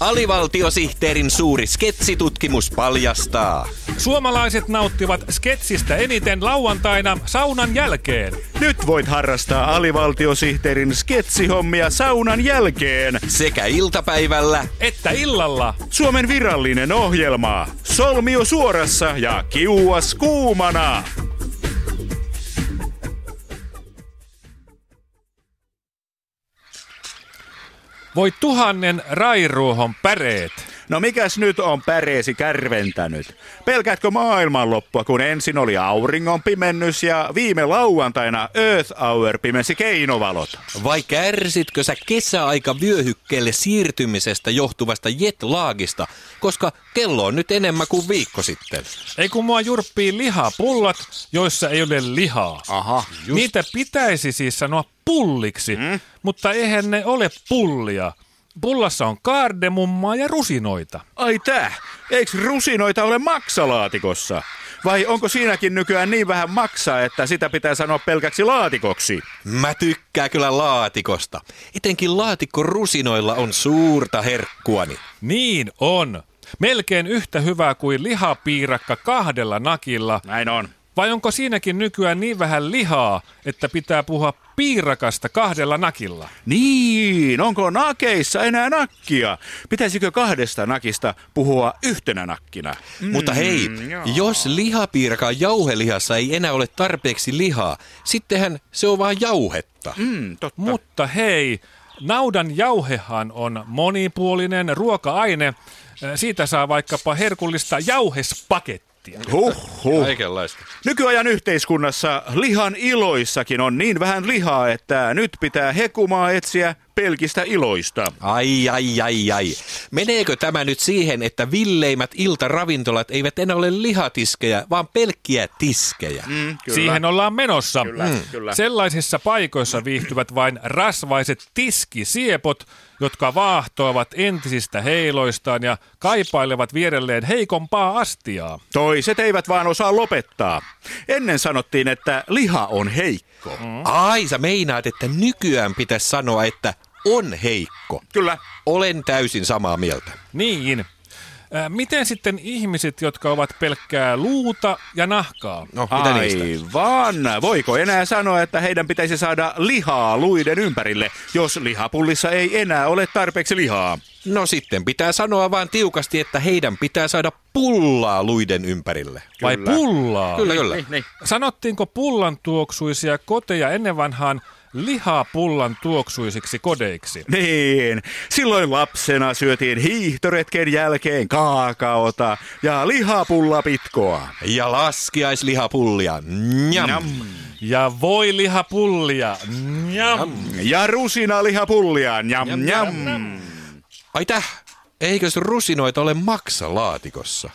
Alivaltiosihteerin suuri sketsitutkimus paljastaa. Suomalaiset nauttivat sketsistä eniten lauantaina saunan jälkeen. Nyt voit harrastaa alivaltiosihteerin sketsihommia saunan jälkeen. Sekä iltapäivällä Että illalla. Suomen virallinen ohjelma. Solmio suorassa ja kiuas kuumana. Voi tuhannen rairuohon päreet. No mikäs nyt on päreesi kärventänyt? Pelkäätkö maailmanloppua, kun ensin oli auringon pimennys ja viime lauantaina Earth Hour pimensi keinovalot? vai kärsitkö sä kesäaika vyöhykkeelle siirtymisestä johtuvasta jetlaagista, koska kello on nyt enemmän kuin viikko sitten? Ei kun mua jurppii lihapullat, joissa ei ole lihaa. Aha, Niitä pitäisi siis sanoa pulliksi, mm? mutta eihän ne ole pullia. Pullassa on kaardemummaa ja rusinoita. Ai tää, eiks rusinoita ole maksalaatikossa? Vai onko siinäkin nykyään niin vähän maksaa, että sitä pitää sanoa pelkäksi laatikoksi? Mä tykkään kyllä laatikosta. Etenkin laatikko rusinoilla on suurta herkkuani. Niin on. Melkein yhtä hyvää kuin lihapiirakka kahdella nakilla. Näin on. Vai onko siinäkin nykyään niin vähän lihaa, että pitää puhua piirakasta kahdella nakilla? Niin, onko nakeissa enää nakkia? Pitäisikö kahdesta nakista puhua yhtenä nakkina? Mm, Mutta hei, joo. jos lihapiirakan jauhelihassa ei enää ole tarpeeksi lihaa, sittenhän se on vaan jauhetta. Mm, totta. Mutta hei, naudan jauhehan on monipuolinen ruoka-aine. Siitä saa vaikkapa herkullista jauhespakettia. Huhhuh. Kaikenlaista. Nykyajan yhteiskunnassa lihan iloissakin on niin vähän lihaa, että nyt pitää hekumaa etsiä pelkistä iloista. Ai, ai, ai, ai. Meneekö tämä nyt siihen, että villeimmät iltaravintolat eivät enää ole lihatiskejä, vaan pelkkiä tiskejä? Mm, kyllä. Siihen ollaan menossa. Kyllä, mm. kyllä. Sellaisissa paikoissa viihtyvät vain rasvaiset tiskisiepot, jotka vaahtoavat entisistä heiloistaan ja kaipailevat vierelleen heikompaa astiaa. Toiset eivät vaan osaa lopettaa. Ennen sanottiin, että liha on heikko. Mm. Ai, sä meinaat, että nykyään pitäisi sanoa, että on heikko. Kyllä. Olen täysin samaa mieltä. Niin. Miten sitten ihmiset, jotka ovat pelkkää luuta ja nahkaa? No, mitä niistä? Aivan. Voiko enää sanoa, että heidän pitäisi saada lihaa luiden ympärille, jos lihapullissa ei enää ole tarpeeksi lihaa? No sitten pitää sanoa vaan tiukasti, että heidän pitää saada pullaa luiden ympärille. Vai Kyllä. pullaa? Kyllä, kyllä. Niin, niin. Sanottiinko pullan tuoksuisia koteja ennen vanhaan lihapullan tuoksuisiksi kodeiksi? Niin, silloin lapsena syötiin hiihtoretken jälkeen kaakaota ja lihapullapitkoa. Ja laskiaislihapullia. Njam. Njam. Ja voi lihapullia. Njam. Ja rusinalihapullia. Njam, njam. Ai täh, eikös rusinoita ole maksalaatikossa?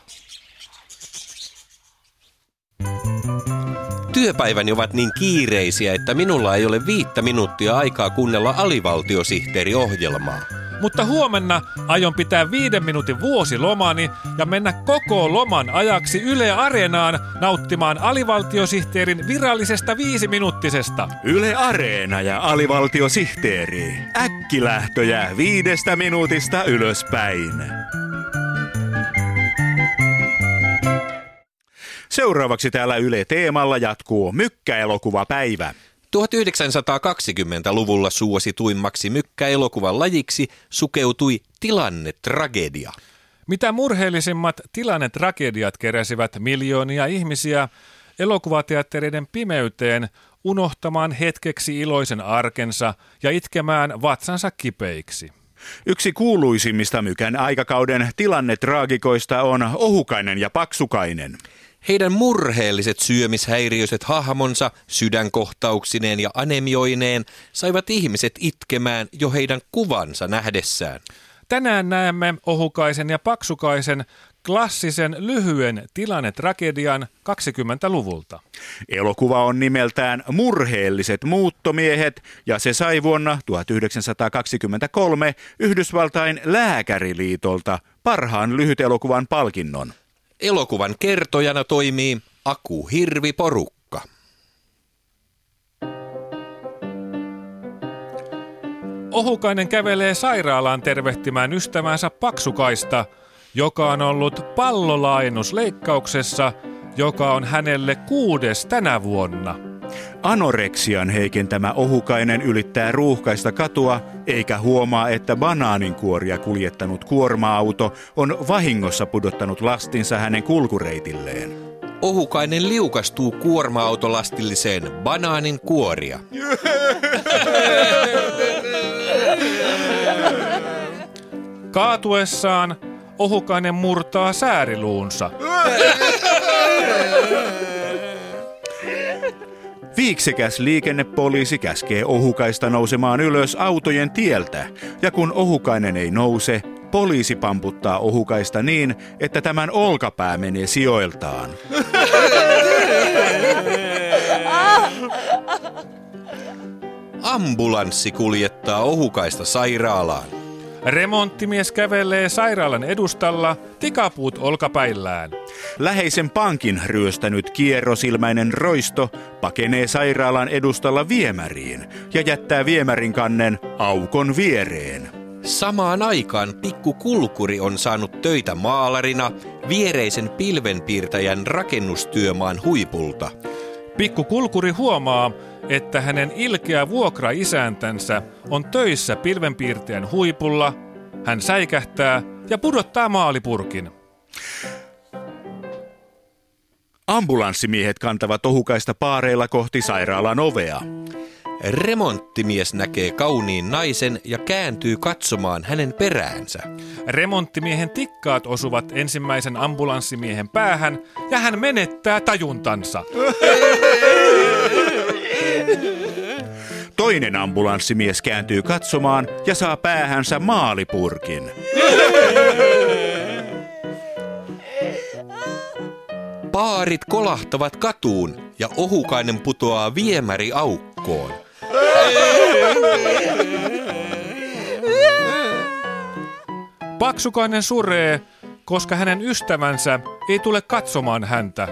Työpäiväni ovat niin kiireisiä, että minulla ei ole viittä minuuttia aikaa kuunnella alivaltiosihteeriohjelmaa. Mutta huomenna aion pitää viiden minuutin vuosilomani ja mennä koko loman ajaksi Yle Areenaan nauttimaan alivaltiosihteerin virallisesta viisiminuuttisesta. Yle Areena ja alivaltiosihteeri. Äkkilähtöjä viidestä minuutista ylöspäin. Seuraavaksi täällä Yle Teemalla jatkuu Mykkäelokuvapäivä. 1920-luvulla suosituimmaksi mykkäelokuvan lajiksi sukeutui tilannetragedia. Mitä murheellisimmat tilannetragediat keräsivät miljoonia ihmisiä elokuvateattereiden pimeyteen unohtamaan hetkeksi iloisen arkensa ja itkemään vatsansa kipeiksi. Yksi kuuluisimmista Mykän aikakauden tilannetraagikoista on Ohukainen ja Paksukainen. Heidän murheelliset syömishäiriöiset hahmonsa sydänkohtauksineen ja anemioineen saivat ihmiset itkemään jo heidän kuvansa nähdessään. Tänään näemme Ohukaisen ja Paksukaisen klassisen lyhyen tilannetragedian 20-luvulta. Elokuva on nimeltään Murheelliset muuttomiehet ja se sai vuonna 1923 Yhdysvaltain lääkäriliitolta parhaan lyhytelokuvan palkinnon. Elokuvan kertojana toimii Aku Hirvi Porukka. Ohukainen kävelee sairaalaan tervehtimään ystävänsä Paksukaista, joka on ollut pallolainusleikkauksessa, joka on hänelle kuudes tänä vuonna. Anoreksian heikentämä ohukainen ylittää ruuhkaista katua, eikä huomaa, että banaaninkuoria kuljettanut kuorma-auto on vahingossa pudottanut lastinsa hänen kulkureitilleen. Ohukainen liukastuu kuorma-autolastilliseen banaanin kuoria. Kaatuessaan Ohukainen murtaa sääriluunsa. Viiksekäs liikennepoliisi käskee ohukaista nousemaan ylös autojen tieltä, ja kun ohukainen ei nouse, poliisi pamputtaa ohukaista niin, että tämän olkapää menee sijoiltaan. Ambulanssi kuljettaa ohukaista sairaalaan. Remonttimies kävelee sairaalan edustalla, tikapuut olkapäillään. Läheisen pankin ryöstänyt kierrosilmäinen roisto pakenee sairaalan edustalla viemäriin ja jättää viemärin kannen aukon viereen. Samaan aikaan pikku kulkuri on saanut töitä maalarina viereisen pilvenpiirtäjän rakennustyömaan huipulta. Pikku kulkuri huomaa, että hänen ilkeä vuokra-isäntänsä on töissä pilvenpiirtäjän huipulla. Hän säikähtää ja pudottaa maalipurkin. Ambulanssimiehet kantavat ohukaista paareilla kohti sairaalan ovea. Remonttimies näkee kauniin naisen ja kääntyy katsomaan hänen peräänsä. Remonttimiehen tikkaat osuvat ensimmäisen ambulanssimiehen päähän ja hän menettää tajuntansa. Toinen ambulanssimies kääntyy katsomaan ja saa päähänsä maalipurkin. Paarit kolahtavat katuun ja ohukainen putoaa viemäri aukkoon. Paksukainen suree, koska hänen ystävänsä ei tule katsomaan häntä.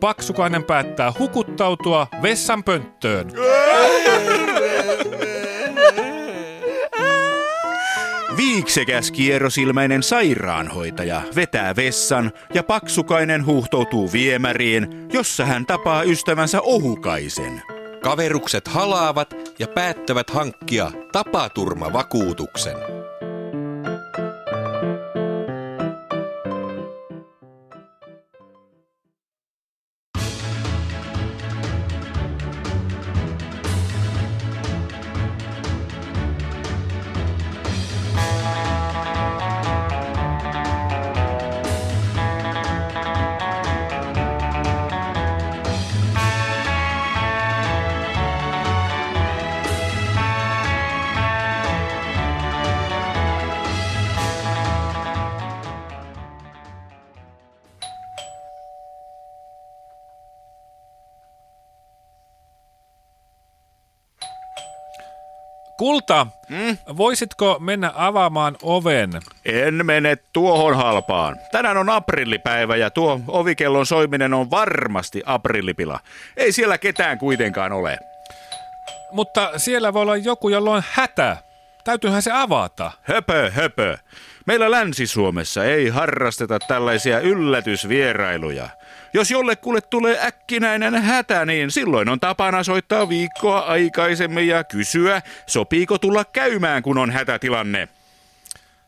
Paksukainen päättää hukuttautua vessan pönttöön. Viiksekäs kierrosilmäinen sairaanhoitaja vetää vessan ja paksukainen huuhtoutuu viemäriin, jossa hän tapaa ystävänsä ohukaisen. Kaverukset halaavat ja päättävät hankkia tapaturmavakuutuksen. Kulta, mm? voisitko mennä avaamaan oven? En mene tuohon halpaan. Tänään on aprillipäivä ja tuo ovikellon soiminen on varmasti aprillipila. Ei siellä ketään kuitenkaan ole. Mutta siellä voi olla joku, jolla on hätä. Täytyyhän se avata. Höpö, höpö. Meillä Länsi-Suomessa ei harrasteta tällaisia yllätysvierailuja. Jos jollekulle tulee äkkinäinen hätä, niin silloin on tapana soittaa viikkoa aikaisemmin ja kysyä, sopiiko tulla käymään, kun on hätätilanne.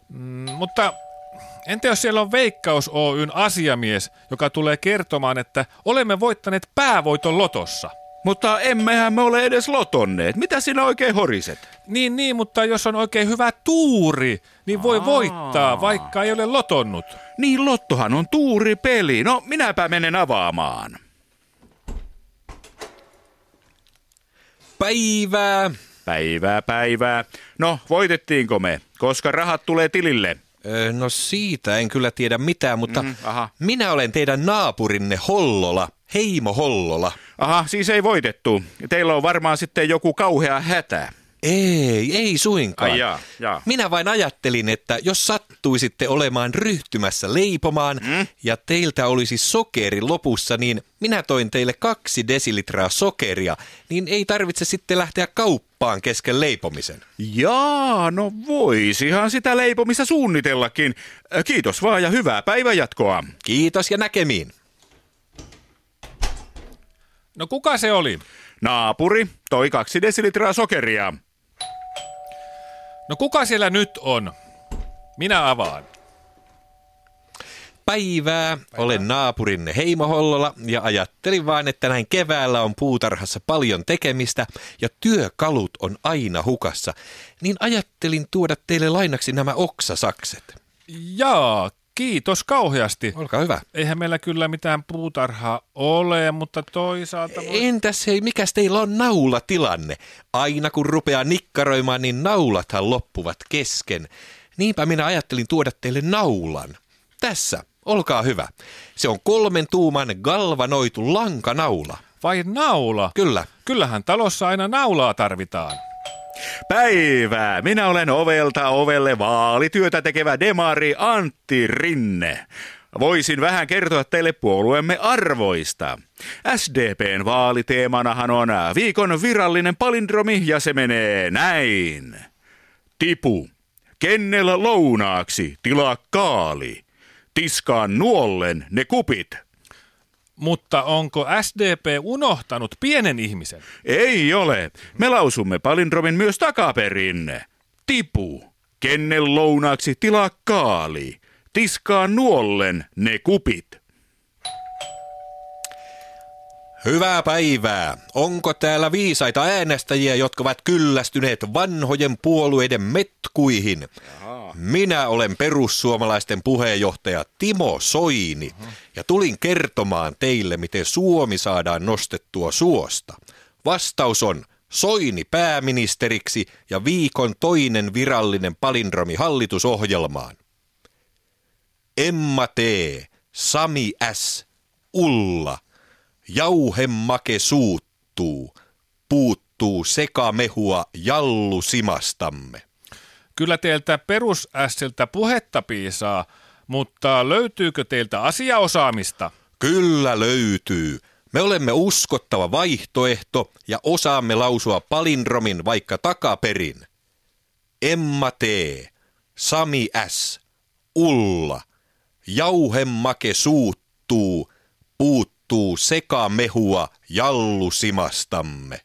Mm, mutta entä jos siellä on Veikkaus Oyn asiamies, joka tulee kertomaan, että olemme voittaneet päävoiton lotossa? Mutta emmehän me ole edes lotonneet. Mitä sinä oikein horiset? Niin, niin, mutta jos on oikein hyvä tuuri, niin voi Aa. voittaa, vaikka ei ole lotonnut. Niin, lottohan on tuuri peli. No, minäpä menen avaamaan. Päivää. Päivää, päivää. No, voitettiinko me? Koska rahat tulee tilille. Öö, no siitä en kyllä tiedä mitään, mutta mm, aha. minä olen teidän naapurinne Hollola, Heimo Hollola. Aha, siis ei voitettu. Teillä on varmaan sitten joku kauhea hätä. Ei, ei suinkaan. Ai jaa, jaa. Minä vain ajattelin, että jos sattuisitte olemaan ryhtymässä leipomaan mm? ja teiltä olisi sokeri lopussa, niin minä toin teille kaksi desilitraa sokeria, niin ei tarvitse sitten lähteä kauppaan kesken leipomisen. Jaa, no voisihan sitä leipomista suunnitellakin. Kiitos vaan ja hyvää päivänjatkoa. Kiitos ja näkemiin. No kuka se oli? Naapuri toi kaksi desilitraa sokeria. No kuka siellä nyt on? Minä avaan. Päivää. Päivää. Olen naapurinne Heimo Hollola ja ajattelin vaan, että näin keväällä on puutarhassa paljon tekemistä ja työkalut on aina hukassa. Niin ajattelin tuoda teille lainaksi nämä oksasakset. Jaa, kiitos kauheasti. Olkaa hyvä. Eihän meillä kyllä mitään puutarhaa ole, mutta toisaalta... Voi... Entäs hei, mikäs teillä on naulatilanne? Aina kun rupeaa nikkaroimaan, niin naulathan loppuvat kesken. Niinpä minä ajattelin tuoda teille naulan. Tässä, olkaa hyvä. Se on kolmen tuuman galvanoitu lankanaula. Vai naula? Kyllä. Kyllähän talossa aina naulaa tarvitaan. Päivää! Minä olen ovelta ovelle vaalityötä tekevä demari Antti Rinne. Voisin vähän kertoa teille puolueemme arvoista. SDPn vaaliteemanahan on viikon virallinen palindromi ja se menee näin. Tipu. Kennellä lounaaksi, tilaa kaali. Tiskaan nuollen ne kupit. Mutta onko SDP unohtanut pienen ihmisen? Ei ole. Me lausumme palindromin myös takaperin. Tipu. Kennel lounaaksi tilaa kaali. Tiskaa nuollen ne kupit. Hyvää päivää. Onko täällä viisaita äänestäjiä, jotka ovat kyllästyneet vanhojen puolueiden metkuihin? Minä olen perussuomalaisten puheenjohtaja Timo Soini ja tulin kertomaan teille, miten Suomi saadaan nostettua suosta. Vastaus on Soini pääministeriksi ja viikon toinen virallinen palindromi hallitusohjelmaan. Emma T, Sami S, Ulla, jauhemake suuttuu, puuttuu sekamehua jallusimastamme. Kyllä teiltä perusässiltä puhetta piisaa, mutta löytyykö teiltä asiaosaamista? Kyllä löytyy. Me olemme uskottava vaihtoehto ja osaamme lausua palindromin vaikka takaperin. Emma T, Sami S, Ulla, jauhemake suuttuu, puuttuu sekamehua jallusimastamme.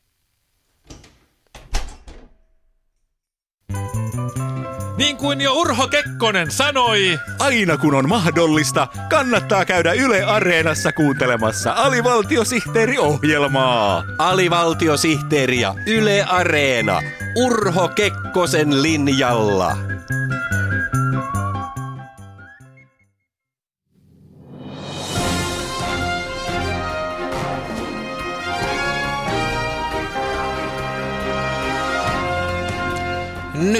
Niin kuin jo Urho Kekkonen sanoi. Aina kun on mahdollista, kannattaa käydä Yle Areenassa kuuntelemassa alivaltiosihteeriohjelmaa. Alivaltiosihteeri ja Yle Areena. Urho Kekkosen linjalla.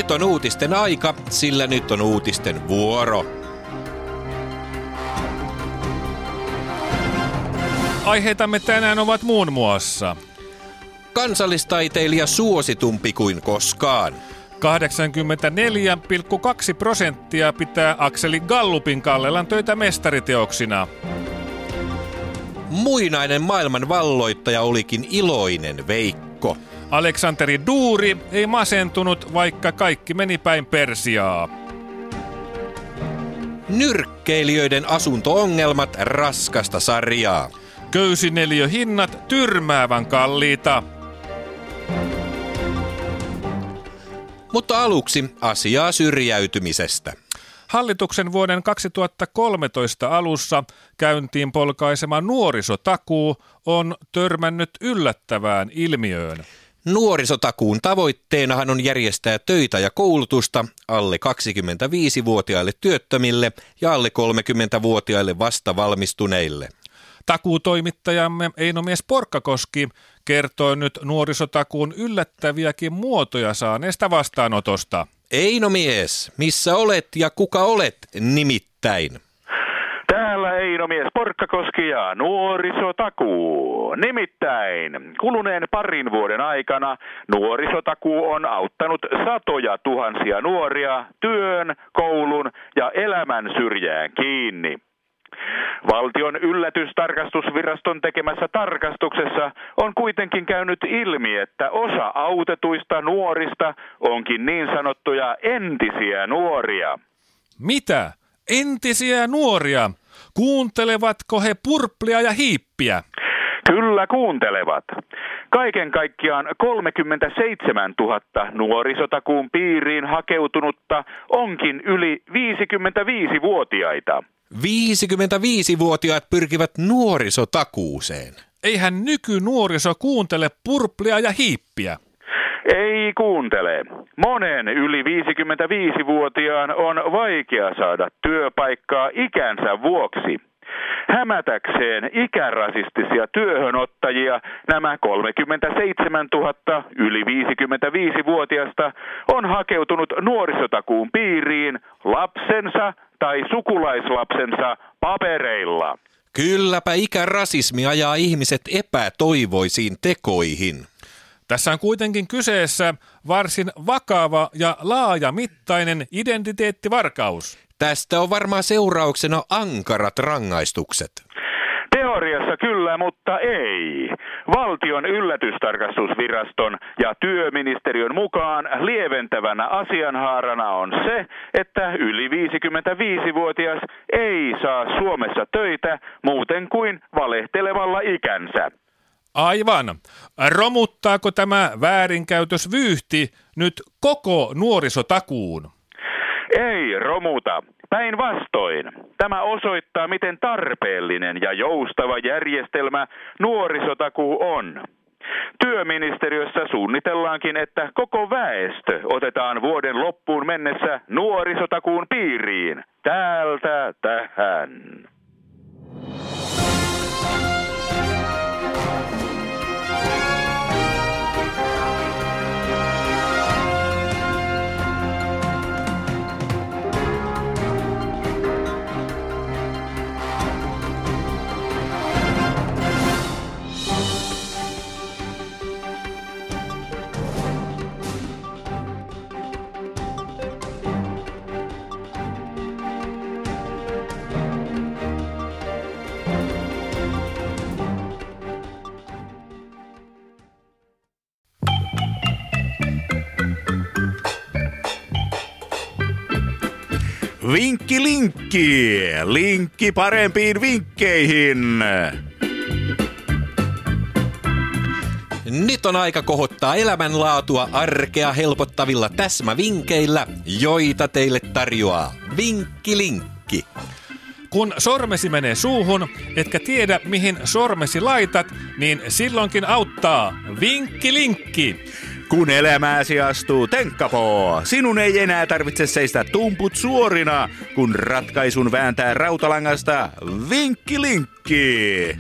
Nyt on uutisten aika, sillä nyt on uutisten vuoro. Aiheitamme tänään ovat muun muassa Kansallistaiteilija suositumpi kuin koskaan. 84,2 prosenttia pitää Akseli Gallupin Kallelan töitä mestariteoksina. Muinainen maailman valloittaja olikin iloinen Veikko. Aleksanteri Duuri ei masentunut, vaikka kaikki meni päin Persiaa. Nyrkkeilijöiden asuntoongelmat raskasta sarjaa. Köysineliöhinnat tyrmäävän kalliita. Mutta aluksi asiaa syrjäytymisestä. Hallituksen vuoden 2013 alussa käyntiin polkaisema nuorisotakuu on törmännyt yllättävään ilmiöön. Nuorisotakuun tavoitteenahan on järjestää töitä ja koulutusta alle 25-vuotiaille työttömille ja alle 30-vuotiaille vastavalmistuneille. Takuutoimittajamme Einomies Porkkakoski kertoo nyt nuorisotakuun yllättäviäkin muotoja saaneesta vastaanotosta. Einomies, missä olet ja kuka olet nimittäin? Täällä Viinomies Porkkakoski ja nuorisotakuu. Nimittäin kuluneen parin vuoden aikana nuorisotakuu on auttanut satoja tuhansia nuoria työn, koulun ja elämän syrjään kiinni. Valtion yllätystarkastusviraston tekemässä tarkastuksessa on kuitenkin käynyt ilmi, että osa autetuista nuorista onkin niin sanottuja entisiä nuoria. Mitä? Entisiä nuoria? Kuuntelevatko he purplia ja hiippiä? Kyllä kuuntelevat. Kaiken kaikkiaan 37 000 nuorisotakuun piiriin hakeutunutta onkin yli 55-vuotiaita. 55-vuotiaat pyrkivät nuorisotakuuseen. Eihän nykynuoriso kuuntele purplia ja hiippiä. Ei kuuntele. Monen yli 55-vuotiaan on vaikea saada työpaikkaa ikänsä vuoksi. Hämätäkseen ikärasistisia työhönottajia nämä 37 000 yli 55-vuotiasta on hakeutunut nuorisotakuun piiriin lapsensa tai sukulaislapsensa papereilla. Kylläpä ikärasismi ajaa ihmiset epätoivoisiin tekoihin. Tässä on kuitenkin kyseessä varsin vakava ja laajamittainen identiteettivarkaus. Tästä on varmaan seurauksena ankarat rangaistukset. Teoriassa kyllä, mutta ei. Valtion yllätystarkastusviraston ja työministeriön mukaan lieventävänä asianhaarana on se, että yli 55-vuotias ei saa Suomessa töitä muuten kuin valehtelevalla ikänsä. Aivan. Romuttaako tämä väärinkäytös vyyhti nyt koko nuorisotakuun? Ei romuta. Päinvastoin. Tämä osoittaa, miten tarpeellinen ja joustava järjestelmä nuorisotakuu on. Työministeriössä suunnitellaankin, että koko väestö otetaan vuoden loppuun mennessä nuorisotakuun piiriin. Täältä tähän. Vinkki linkki, linkki parempiin vinkkeihin. Nyt on aika kohottaa elämänlaatua arkea helpottavilla täsmävinkkeillä, joita teille tarjoaa Vinkkilinkki. Kun sormesi menee suuhun, etkä tiedä mihin sormesi laitat, niin silloinkin auttaa Vinkkilinkki. Kun elämääsi astuu tenkkapoo, sinun ei enää tarvitse seistä tumput suorina, kun ratkaisun vääntää rautalangasta vinkkilinkki.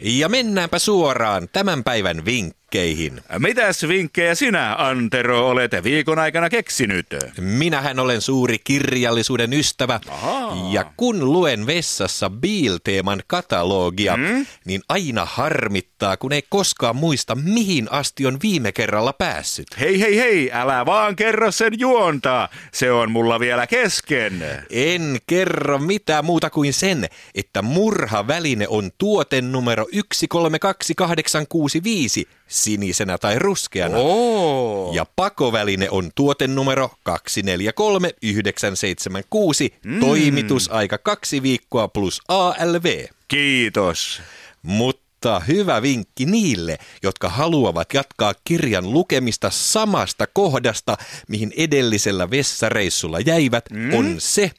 Ja mennäänpä suoraan tämän päivän vinkkeihin. Mitäs vinkkejä sinä, Antero, olet viikon aikana keksinyt? Minähän olen suuri kirjallisuuden ystävä. Ahaa. Ja kun luen vessassa Biil-teeman katalogia, mm? niin aina harmittaa, kun ei koskaan muista, mihin asti on viime kerralla päässyt. Hei hei hei, älä vaan kerro sen juonta. Se on mulla vielä kesken. En kerro mitään muuta kuin sen, että murhaväline on tuotenumero 132865 sinisenä tai ruskeana. Oo. Ja pakoväline on tuotenumero 243976, mm. toimitusaika kaksi viikkoa plus ALV. Kiitos. Mutta hyvä vinkki niille, jotka haluavat jatkaa kirjan lukemista samasta kohdasta, mihin edellisellä vessareissulla jäivät, mm. on se,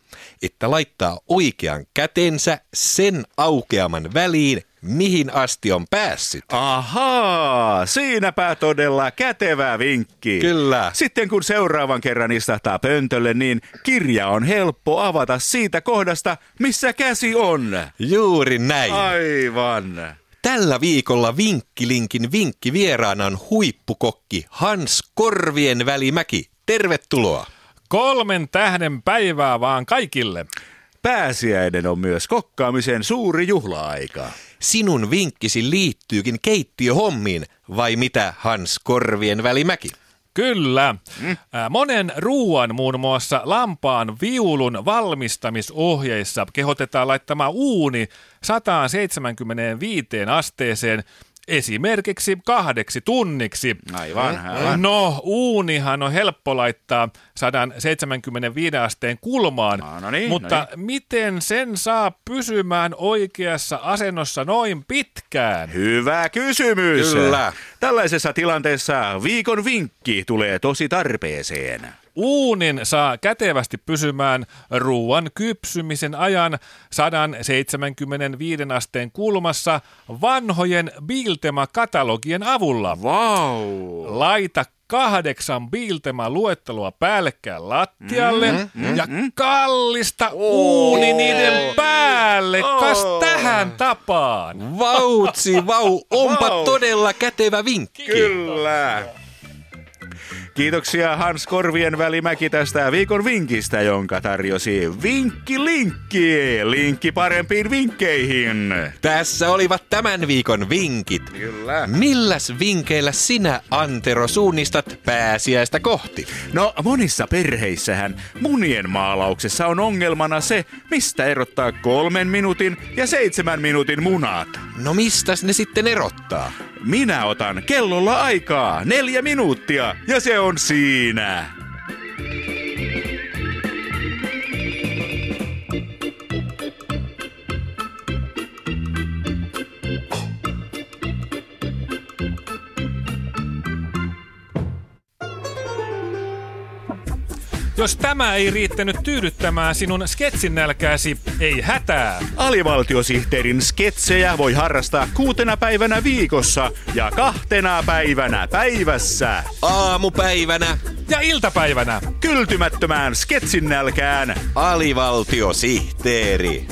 että laittaa oikean kätensä sen aukeaman väliin, mihin asti on päässyt. Ahaa, siinäpä todella kätevä vinkki. Kyllä. Sitten kun seuraavan kerran istahtaa pöntölle, niin kirja on helppo avata siitä kohdasta, missä käsi on. Juuri näin. Aivan. Tällä viikolla Vinkkilinkin vinkki vieraana on huippukokki Hans Korvien välimäki. Tervetuloa. Kolmen tähden päivää vaan kaikille. Pääsiäinen on myös kokkaamisen suuri juhla-aika. Sinun vinkkisi liittyykin keittiöhommiin, vai mitä Hans Korvien välimäki? Kyllä. Mm. Monen ruuan, muun muassa lampaan viulun valmistamisohjeissa kehotetaan laittamaan uuni 175 asteeseen esimerkiksi kahdeksi tunniksi. Aivan, aivan. No, uunihan on helppo laittaa 175 asteen kulmaan, No, no niin, mutta no miten sen saa pysymään oikeassa asennossa noin pitkään? Hyvä kysymys. Kyllä. Tällaisessa tilanteessa viikon vinkki tulee tosi tarpeeseen. Uunin saa kätevästi pysymään ruoan kypsymisen ajan 175 asteen kulmassa vanhojen Biltema-katalogien avulla. Vau. Laita kahdeksan Biltema-luettelua päällekkäin lattialle mm-hmm, ja kallista uuni niiden päälle. Kas tähän tapaan. Vautsi, vau, onpa Vau. todella kätevä vinkki. Kyllä. Kiitoksia Hans Korvien välimäki tästä viikon vinkistä, jonka tarjosi Vinkki Linkki. Linkki parempiin vinkkeihin. Tässä olivat tämän viikon vinkit. Kyllä. Milläs vinkeillä sinä, Antero, suunnistat pääsiäistä kohti? No monissa perheissähän munien maalauksessa on ongelmana se, mistä erottaa kolmen minuutin ja seitsemän minuutin munat. No mistäs ne sitten erottaa? Minä otan kellolla aikaa neljä minuuttia ja se on siinä. Jos tämä ei riittänyt tyydyttämään sinun sketsin nälkääsi, ei hätää. Alivaltiosihteerin sketsejä voi harrastaa kuutena päivänä viikossa ja kahtena päivänä päivässä. Aamupäivänä Ja iltapäivänä. Kyltymättömään sketsin nälkään alivaltiosihteeri.